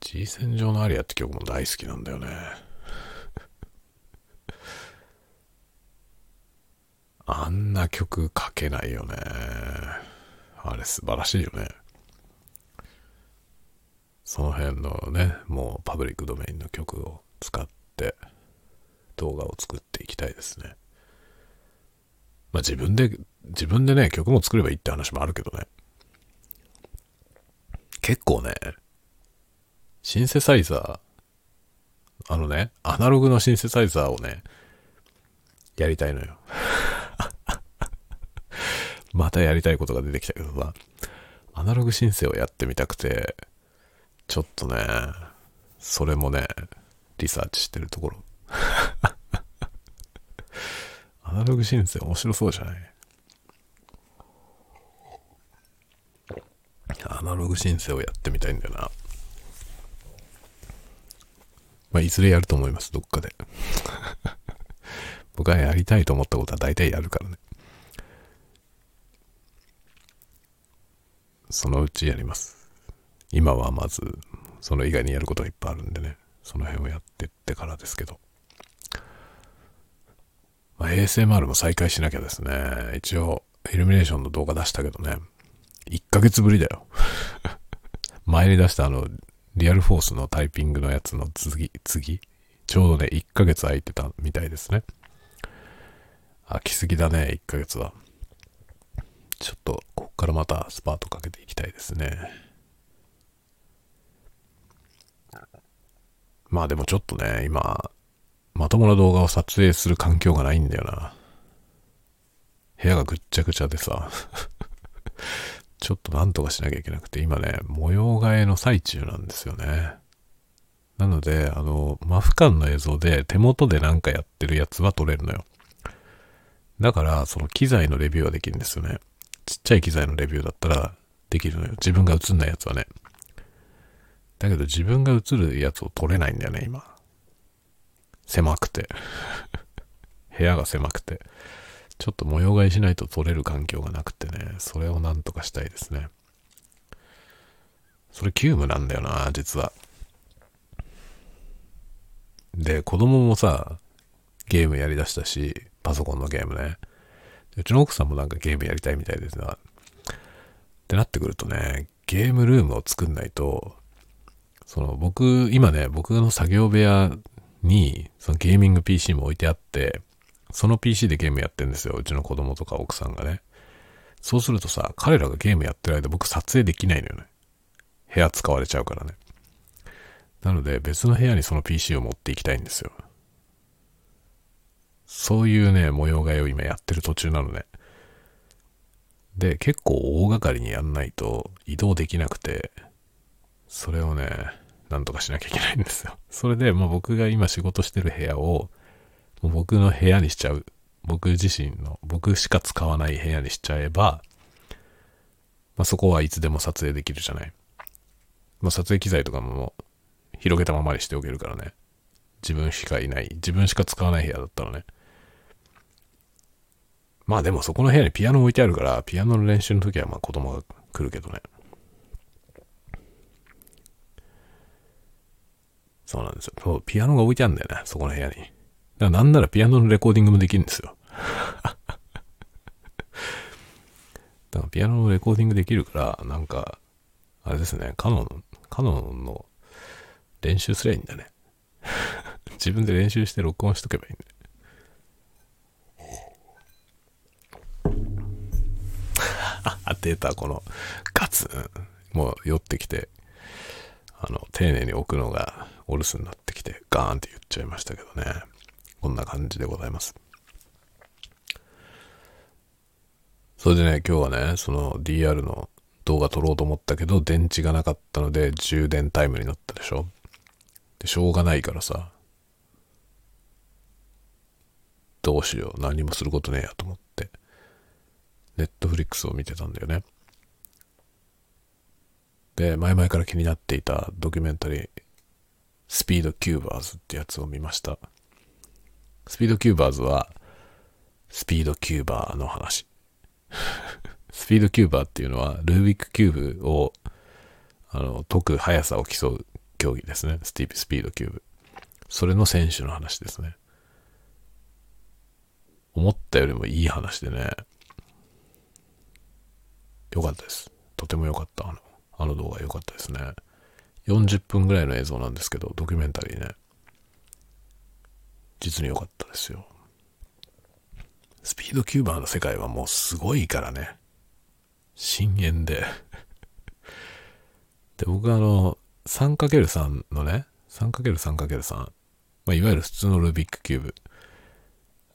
G 線上のアリアって曲も大好きなんだよね。あんな曲書けないよね。あれ素晴らしいよね。その辺のね、もうパブリックドメインの曲を使って動画を作っていきたいですね。まあ自分で、自分でね、曲も作ればいいって話もあるけどね。結構ね、シンセサイザー、あのね、アナログのシンセサイザーをね、やりたいのよ。またやりたいことが出てきたけどさ、アナログシンセをやってみたくて、ちょっとね、それもね、リサーチしてるところ。アナログシンセ面白そうじゃない？アナログシンセをやってみたいんだよな。まあ、いずれやると思います、どっかで。僕はやりたいと思ったことは大体やるからね。そのうちやります。今はまず、その以外にやることがいっぱいあるんでね、その辺をやってってからですけど。まあ、ASMR も再開しなきゃですね。一応、イルミネーションの動画出したけどね。1ヶ月ぶりだよ。前に出したあの、リアルフォースのタイピングのやつの次、次？ちょうどね、1ヶ月空いてたみたいですね。空きすぎだね、1ヶ月は。ちょっと、こっからまたスパートかけていきたいですね。まあでもちょっとね、今、まともな動画を撮影する環境がないんだよな。部屋がぐっちゃぐちゃでさ ちょっとなんとかしなきゃいけなくて、今ね、模様替えの最中なんですよね。なので、あの、マフ感の映像で手元でなんかやってるやつは撮れるのよ。だから、その機材のレビューはできるんですよね。ちっちゃい機材のレビューだったらできるのよ。自分が映んないやつはね。だけど自分が映るやつを撮れないんだよね、今。狭くて。部屋が狭くて。ちょっと模様替えしないと撮れる環境がなくてね、それをなんとかしたいですね。それ急務なんだよな、実は。で、子供もさ、ゲームやりだしたし、パソコンのゲームね。うちの奥さんもなんかゲームやりたいみたいですが。ってなってくるとね、ゲームルームを作んないと、その僕、今ね、僕の作業部屋に、そのゲーミング PC も置いてあって、その PC でゲームやってんですよ。うちの子供とか奥さんがね。そうするとさ、彼らがゲームやってる間僕撮影できないのよね。部屋使われちゃうからね。なので別の部屋にその PC を持っていきたいんですよ。そういうね、模様替えを今やってる途中なのね。で、結構大掛かりにやんないと移動できなくて、それをね、なんとかしなきゃいけないんですよ。それで、まあ僕が今仕事してる部屋を、もう僕の部屋にしちゃう。僕自身の、僕しか使わない部屋にしちゃえば、まあそこはいつでも撮影できるじゃない。まあ撮影機材とかも広げたままにしておけるからね。自分しかいない、自分しか使わない部屋だったらね。まあでもそこの部屋にピアノ置いてあるから、ピアノの練習の時はまあ子供が来るけどね。そうなんですよ。そう、ピアノが置いてあるんだよね、そこの部屋に。だからなんならピアノのレコーディングもできるんですよ。だからピアノのレコーディングできるから、なんか、あれですね、カノン、カノンの練習すりゃいいんだね。自分で練習して録音しとけばいいんだ あ、出た、このガツン。もう寄ってきて、あの、丁寧に置くのがお留守になってきて、ガーンって言っちゃいましたけどね。こんな感じでございます。それでね、今日はね、その DR の動画撮ろうと思ったけど、電池がなかったので、充電タイムになったでしょで、しょうがないからさ、どうしよう、何もすることねえやと思って、 Netflix を見てたんだよね。で、前々から気になっていたドキュメンタリー、スピードキューバーズってやつを見ました。スピードキューバーズは、スピードキューバーの話。スピードキューバーっていうのは、ルービックキューブを、あの、解く速さを競う競技ですね。スティープスピードキューブ。それの選手の話ですね。思ったよりもいい話でね。よかったです。とてもよかった。あの、あの動画良かったですね。40分ぐらいの映像なんですけど、ドキュメンタリーね。実に良かったですよ。スピードキューバーの世界はもうすごいからね。深淵で。で、僕はあの、3×3 のね、3×3×3、まあ、いわゆる普通のルービックキューブ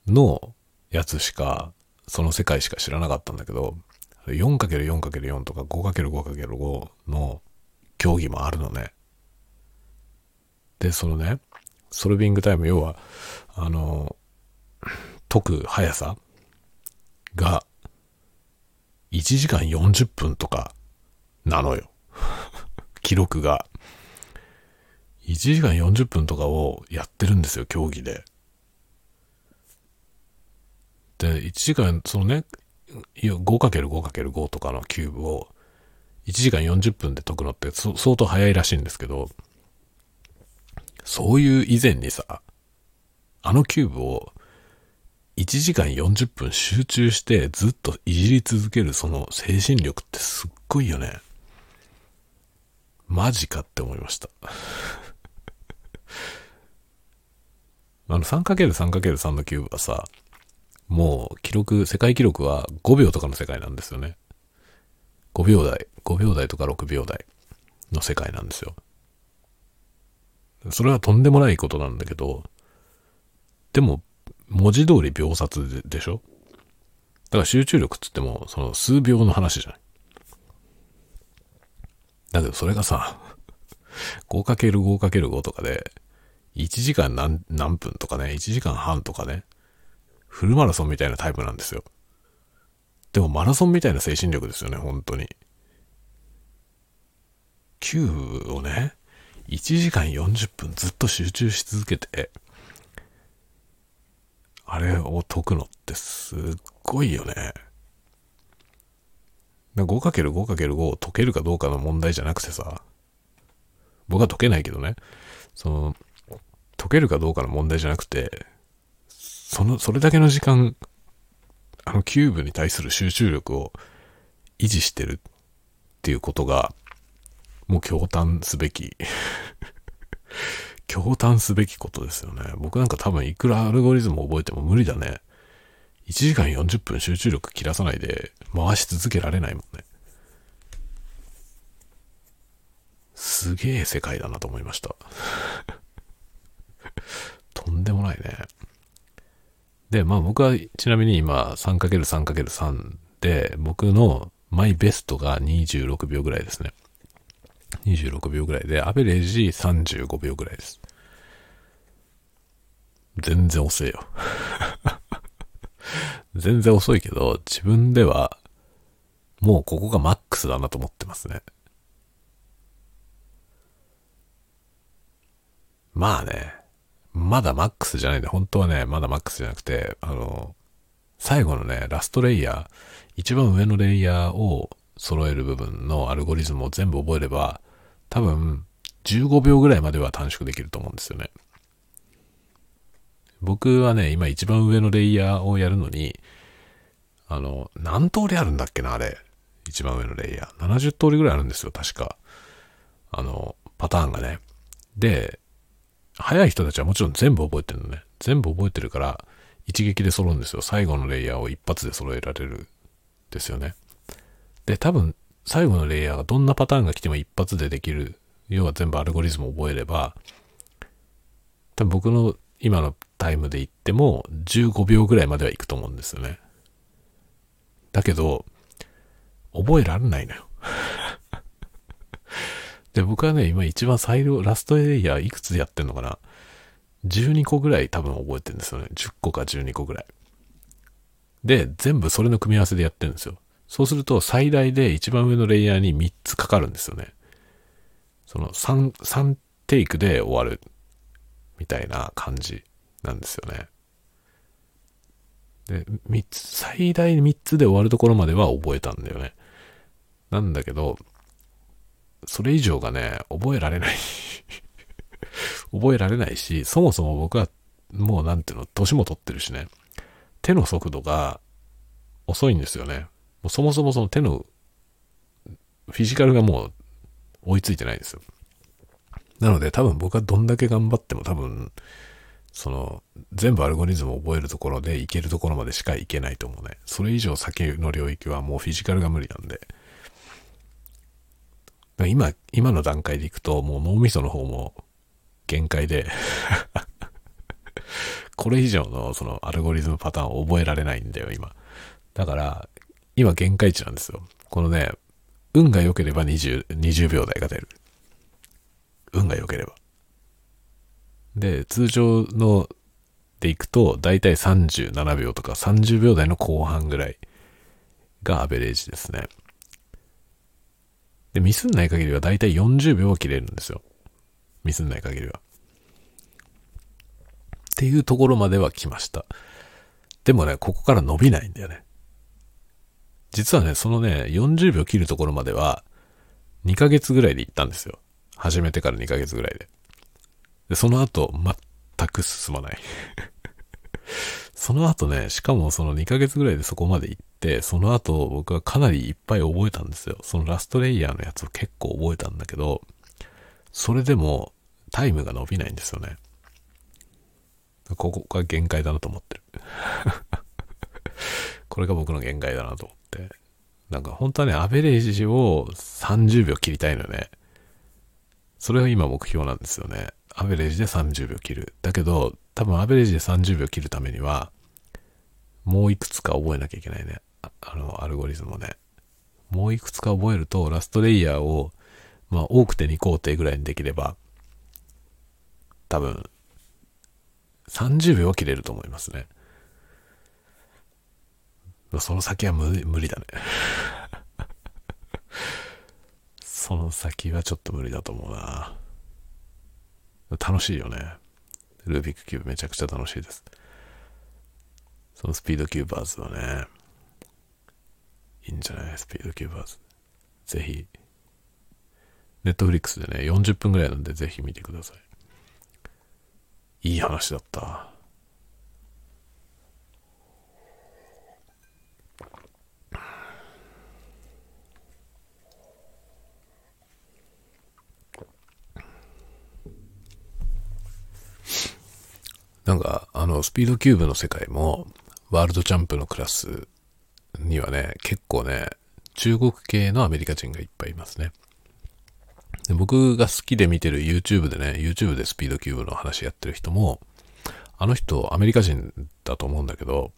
のやつしか、その世界しか知らなかったんだけど、4×4×4 とか 5×5×5 の競技もあるのね。で、そのね、ソルビングタイム、要は、あの、解く速さが、1時間40分とかなのよ。記録が。1時間40分とかをやってるんですよ、競技で。で、1時間、そのね、5×5×5 とかのキューブを1時間40分で解くのって相当早いらしいんですけど、そういう以前にさ、あのキューブを1時間40分集中してずっといじり続けるその精神力ってすっごいよね。マジかって思いました。あの 3×3×3 のキューブはさ、もう記録、世界記録は5秒とかの世界なんですよね。5秒台、5秒台とか6秒台の世界なんですよ。それはとんでもないことなんだけど、でも、文字通り秒殺でしょ？だから集中力っつっても、その数秒の話じゃない。だけどそれがさ、5×5×5 とかで、1時間何何分とかね、1時間半とかね、フルマラソンみたいなタイプなんですよ。でもマラソンみたいな精神力ですよね、本当に。キューブをね、1時間40分ずっと集中し続けて、あれを解くのってすっごいよね。5×5×5 を解けるかどうかの問題じゃなくてさ、僕は解けないけどね、その、解けるかどうかの問題じゃなくて、その、それだけの時間、あのキューブに対する集中力を維持してるっていうことが、もう驚嘆すべき 驚嘆すべきことですよね。僕なんか多分いくらアルゴリズムを覚えても無理だね。1時間40分集中力切らさないで回し続けられないもんね。すげえ世界だなと思いました。とんでもないね。で、まあ僕はちなみに今 3×3×3 で僕のマイベストが26秒ぐらいですね。26秒ぐらいで、アベレージ35秒ぐらいです。全然遅いよ。全然遅いけど、自分では、もうここがマックスだなと思ってますね。まあね、まだマックスじゃないんで、本当はね、まだマックスじゃなくて、あの、最後のね、ラストレイヤー、一番上のレイヤーを揃える部分のアルゴリズムを全部覚えれば、多分、15秒ぐらいまでは短縮できると思うんですよね。僕はね、今一番上のレイヤーをやるのに、あの、何通りあるんだっけな、あれ。一番上のレイヤー。70通りぐらいあるんですよ、確か。あの、パターンがね。で、早い人たちはもちろん全部覚えてるのね。全部覚えてるから、一撃で揃うんですよ。最後のレイヤーを一発で揃えられる。ですよね。で、多分、最後のレイヤーがどんなパターンが来ても一発でできる。要は全部アルゴリズムを覚えれば、多分僕の今のタイムで言っても15秒ぐらいまでは行くと思うんですよね。だけど、覚えられないのよ。で、僕はね、今一番最後、ラストエリアいくつやってんのかな ?12 個ぐらい多分覚えてるんですよね。10個か12個ぐらい。で、全部それの組み合わせでやってるんですよ。そうすると最大で一番上のレイヤーに3つかかるんですよね。その3、3テイクで終わるみたいな感じなんですよね。で、3つ、最大3つで終わるところまでは覚えたんだよね。なんだけど、それ以上がね、覚えられない 覚えられないし、そもそも僕はもうなんていうの、年も取ってるしね、手の速度が遅いんですよね。うそもそもその手のフィジカルがもう追いついてないんですよ。なので多分僕はどんだけ頑張っても多分、その、全部アルゴリズムを覚えるところでいけるところまでしかいけないと思うね。それ以上先の領域はもうフィジカルが無理なんで。今、今の段階でいくともう脳みその方も限界で これ以上のそのアルゴリズムパターンを覚えられないんだよ、今。だから、今限界値なんですよ。このね、運が良ければ20、20秒台が出る。運が良ければ。で、通常のでいくと、だいたい37秒とか30秒台の後半ぐらいがアベレージですね。で、ミスんない限りはだいたい40秒は切れるんですよ。ミスんない限りは。っていうところまでは来ました。でもね、ここから伸びないんだよね。実はね、そのね、40秒切るところまでは、2ヶ月ぐらいで行ったんですよ。始めてから2ヶ月ぐらいで。で、その後、全く進まない その後ね、しかもその2ヶ月ぐらいでそこまで行って、その後僕はかなりいっぱい覚えたんですよ。そのラストレイヤーのやつを結構覚えたんだけど、それでもタイムが伸びないんですよね。ここが限界だなと思ってるこれが僕の限界だなと思って。なんか本当はね、アベレージを30秒切りたいのね。それが今目標なんですよね。アベレージで30秒切る。だけど、多分アベレージで30秒切るためには、もういくつか覚えなきゃいけないね。あの、アルゴリズムをね。もういくつか覚えると、ラストレイヤーをまあ多くて2工程ぐらいにできれば、多分、30秒は切れると思いますね。その先は無無理だね。その先はちょっと無理だと思うな。楽しいよね。ルービックキューブめちゃくちゃ楽しいです。そのスピードキューバーズはね、いいんじゃない？スピードキューバーズ。ぜひ、ネットフリックスでね、40分ぐらいなんでぜひ見てください。いい話だった。なんか、あの、スピードキューブの世界も、ワールドチャンプのクラスにはね、結構ね、中国系のアメリカ人がいっぱいいますね。で僕が好きで見てる YouTube でね、YouTube でスピードキューブの話やってる人も、あの人アメリカ人だと思うんだけど、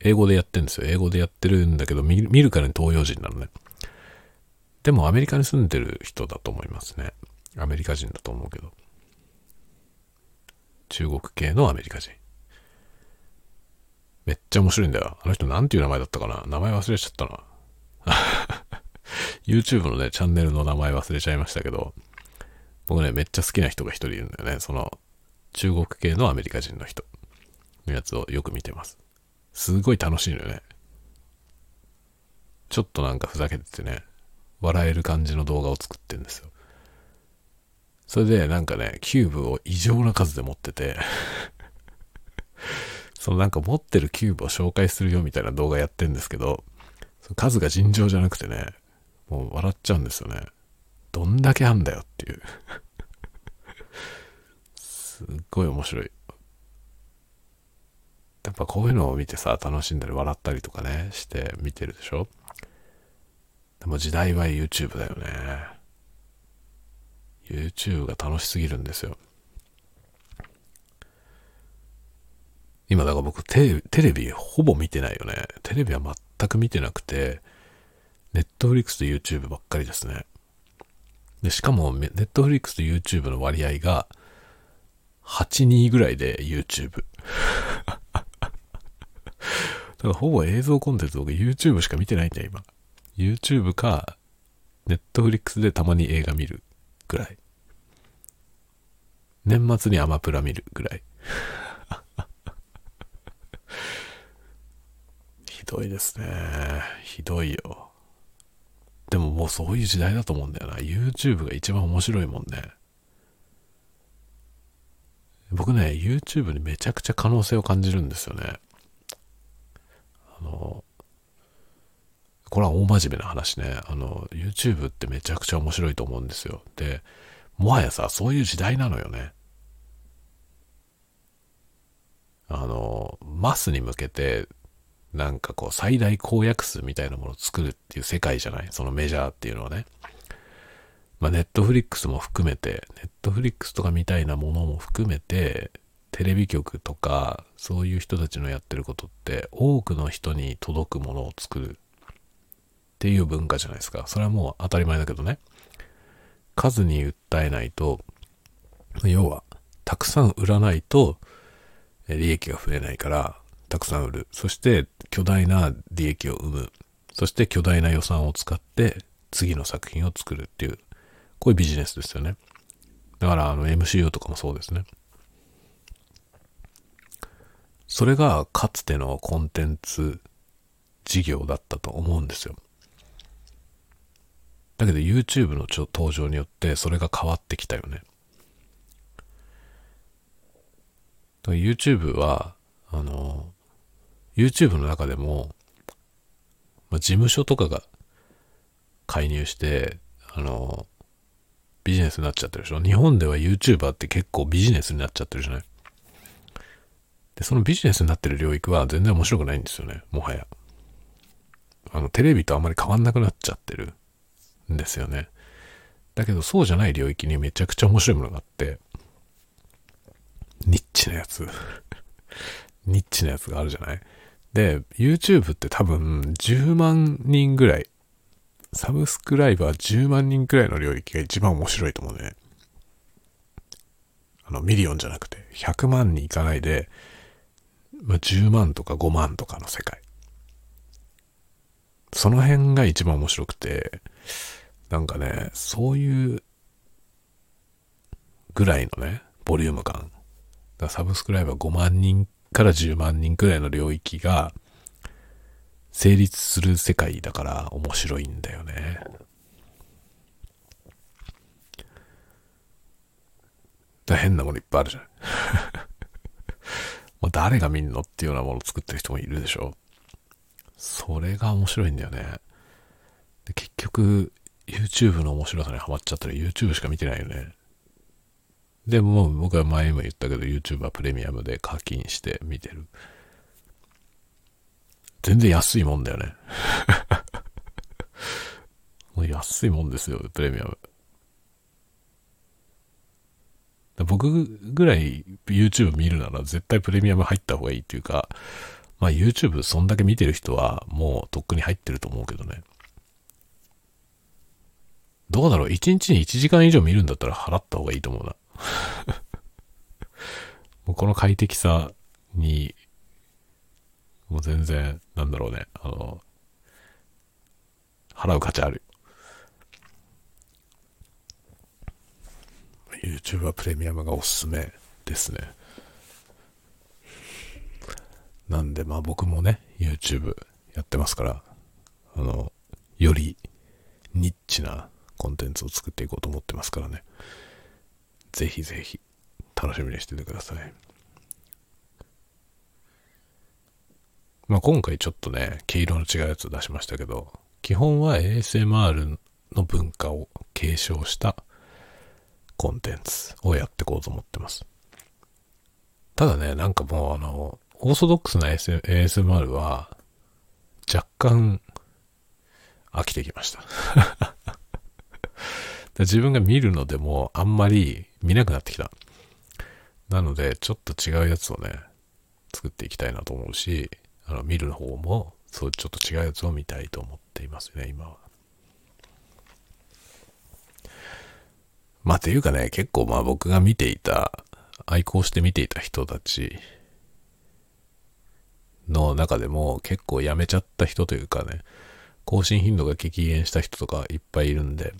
英語でやってるんですよ。英語でやってるんだけど、見るからに東洋人なのね。でもアメリカに住んでる人だと思いますね。アメリカ人だと思うけど。中国系のアメリカ人。めっちゃ面白いんだよ。あの人なんていう名前だったかな？名前忘れちゃったな。YouTube のね、チャンネルの名前忘れちゃいましたけど、僕ね、めっちゃ好きな人が一人いるんだよね。その、中国系のアメリカ人の人のやつをよく見てます。すごい楽しいのよね。ちょっとなんかふざけててね、笑える感じの動画を作ってんですよ。それでなんかね、キューブを異常な数で持ってて そのなんか持ってるキューブを紹介するよみたいな動画やってんですけど、数が尋常じゃなくてね、もう笑っちゃうんですよね。どんだけあんだよっていうすっごい面白い。やっぱこういうのを見てさ、楽しんだり笑ったりとかね、して見てるでしょでも時代は YouTube だよね。YouTube が楽しすぎるんですよ。今だから僕テレビほぼ見てないよね。テレビは全く見てなくて、Netflix と YouTube ばっかりですね。で、しかも Netflix と YouTube の割合が8-2ぐらいで YouTube。だからほぼ映像コンテンツ僕 YouTube しか見てないんだよ、今。YouTube か Netflix でたまに映画見るぐらい。年末にアマプラ見るぐらい。ひどいですね。ひどいよ。でももうそういう時代だと思うんだよな。YouTube が一番面白いもんね。僕ね、YouTube にめちゃくちゃ可能性を感じるんですよね。あの、これは大真面目な話ね。あの、YouTube ってめちゃくちゃ面白いと思うんですよ。で、もはやさ、そういう時代なのよね。あの、マスに向けて、なんかこう、最大公約数みたいなものを作るっていう世界じゃない？そのメジャーっていうのはね。まあ、ネットフリックスも含めて、ネットフリックスとかみたいなものも含めて、テレビ局とか、そういう人たちのやってることって、多くの人に届くものを作るっていう文化じゃないですか。それはもう当たり前だけどね。数に訴えないと、要は、たくさん売らないと、利益が増えないから、たくさん売る。そして、巨大な利益を生む。そして、巨大な予算を使って、次の作品を作るっていう、こういうビジネスですよね。だから、あの、MCU とかもそうですね。それが、かつてのコンテンツ事業だったと思うんですよ。だけど YouTube の登場によってそれが変わってきたよね。YouTube は、あの、YouTube の中でも、まあ、事務所とかが介入して、あの、ビジネスになっちゃってるでしょ。日本では YouTuber って結構ビジネスになっちゃってるじゃないで、そのビジネスになってる領域は全然面白くないんですよね。もはや。あの、テレビとあんまり変わんなくなっちゃってるんですよね。だけどそうじゃない領域にめちゃくちゃ面白いものがあって、ニッチなやつ ニッチなやつがあるじゃない？で、YouTube って多分10万人ぐらいサブスクライバー10万人くらいの領域が一番面白いと思うね。あの、ミリオンじゃなくて、100万にいかないで、まあ、10万とか5万とかの世界。その辺が一番面白くて、なんかね、そういうぐらいのね、ボリューム感。だサブスクライバー5万人から10万人くらいの領域が成立する世界だから面白いんだよね。だ変なものいっぱいあるじゃん。もう誰が見んのっていうようなものを作ってる人もいるでしょ。それが面白いんだよね。で結局、YouTube の面白さにハマっちゃったら YouTube しか見てないよね。でも僕は前も言ったけど YouTube はプレミアムで課金して見てる。全然安いもんだよね。もう安いもんですよ、プレミアム。僕ぐらい YouTube 見るなら絶対プレミアム入った方がいいっていうか、まあ YouTube そんだけ見てる人はもうとっくに入ってると思うけどね。どうだろう ?1 日に1時間以上見るんだったら払った方がいいと思うな。もうこの快適さに、もう全然、なんだろうね、あの、払う価値ある。YouTube はプレミアムがおすすめですね。なんで、まあ僕もね、YouTube やってますから、あの、よりニッチなコンテンツを作っていこうと思ってますからね。ぜひぜひ楽しみにしててください。まあ今回ちょっとね、毛色の違うやつを出しましたけど、基本は ASMR の文化を継承したコンテンツをやっていこうと思ってます。ただね、なんかもうあの、オーソドックスな ASMR は若干飽きてきました自分が見るのでもあんまり見なくなってきた。なので、ちょっと違うやつをね、作っていきたいなと思うし、あの、見る方も、そうちょっと違うやつを見たいと思っていますね、今は。まあ、ていうかね、結構まあ僕が見ていた、愛好して見ていた人たちの中でも結構やめちゃった人というかね、更新頻度が激減した人とかいっぱいいるんで、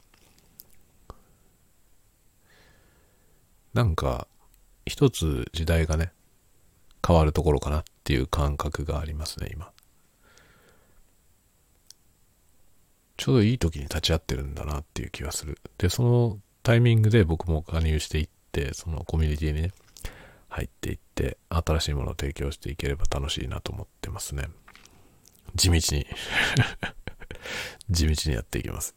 なんか、一つ時代がね、変わるところかなっていう感覚がありますね、今。ちょうどいい時に立ち会ってるんだなっていう気がする。で、そのタイミングで僕も加入していって、そのコミュニティにね、入っていって、新しいものを提供していければ楽しいなと思ってますね。地道に 地道にやっていきます。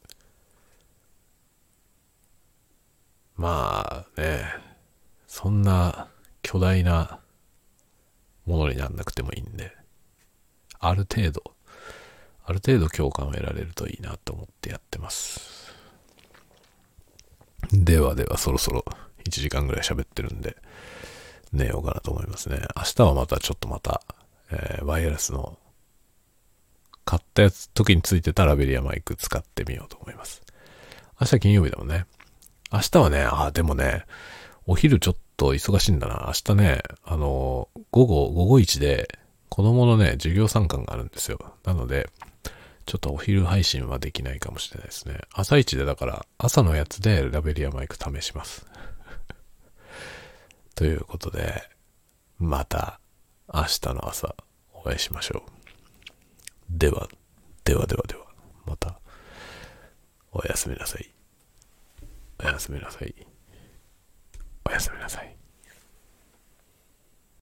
まあね、そんな巨大なものになんなくてもいいんで、ある程度、ある程度共感を得られるといいなと思ってやってます。ではではそろそろ1時間ぐらい喋ってるんで、寝ようかなと思いますね。明日はまたちょっとまた、えー、ワイヤレスの買ったやつ、時についてたラベリアマイク使ってみようと思います。明日金曜日だもんね。明日はね、あ、でもね、お昼ちょっと忙しいんだな。明日ね、あの、午後、午後1で子供のね、授業参観があるんですよ。なので、ちょっとお昼配信はできないかもしれないですね。朝一でだから、朝のやつでラベリアマイク試します。ということで、また明日の朝お会いしましょう。では、ではではでは、またおやすみなさい。おやすみなさい。おやすみなさい。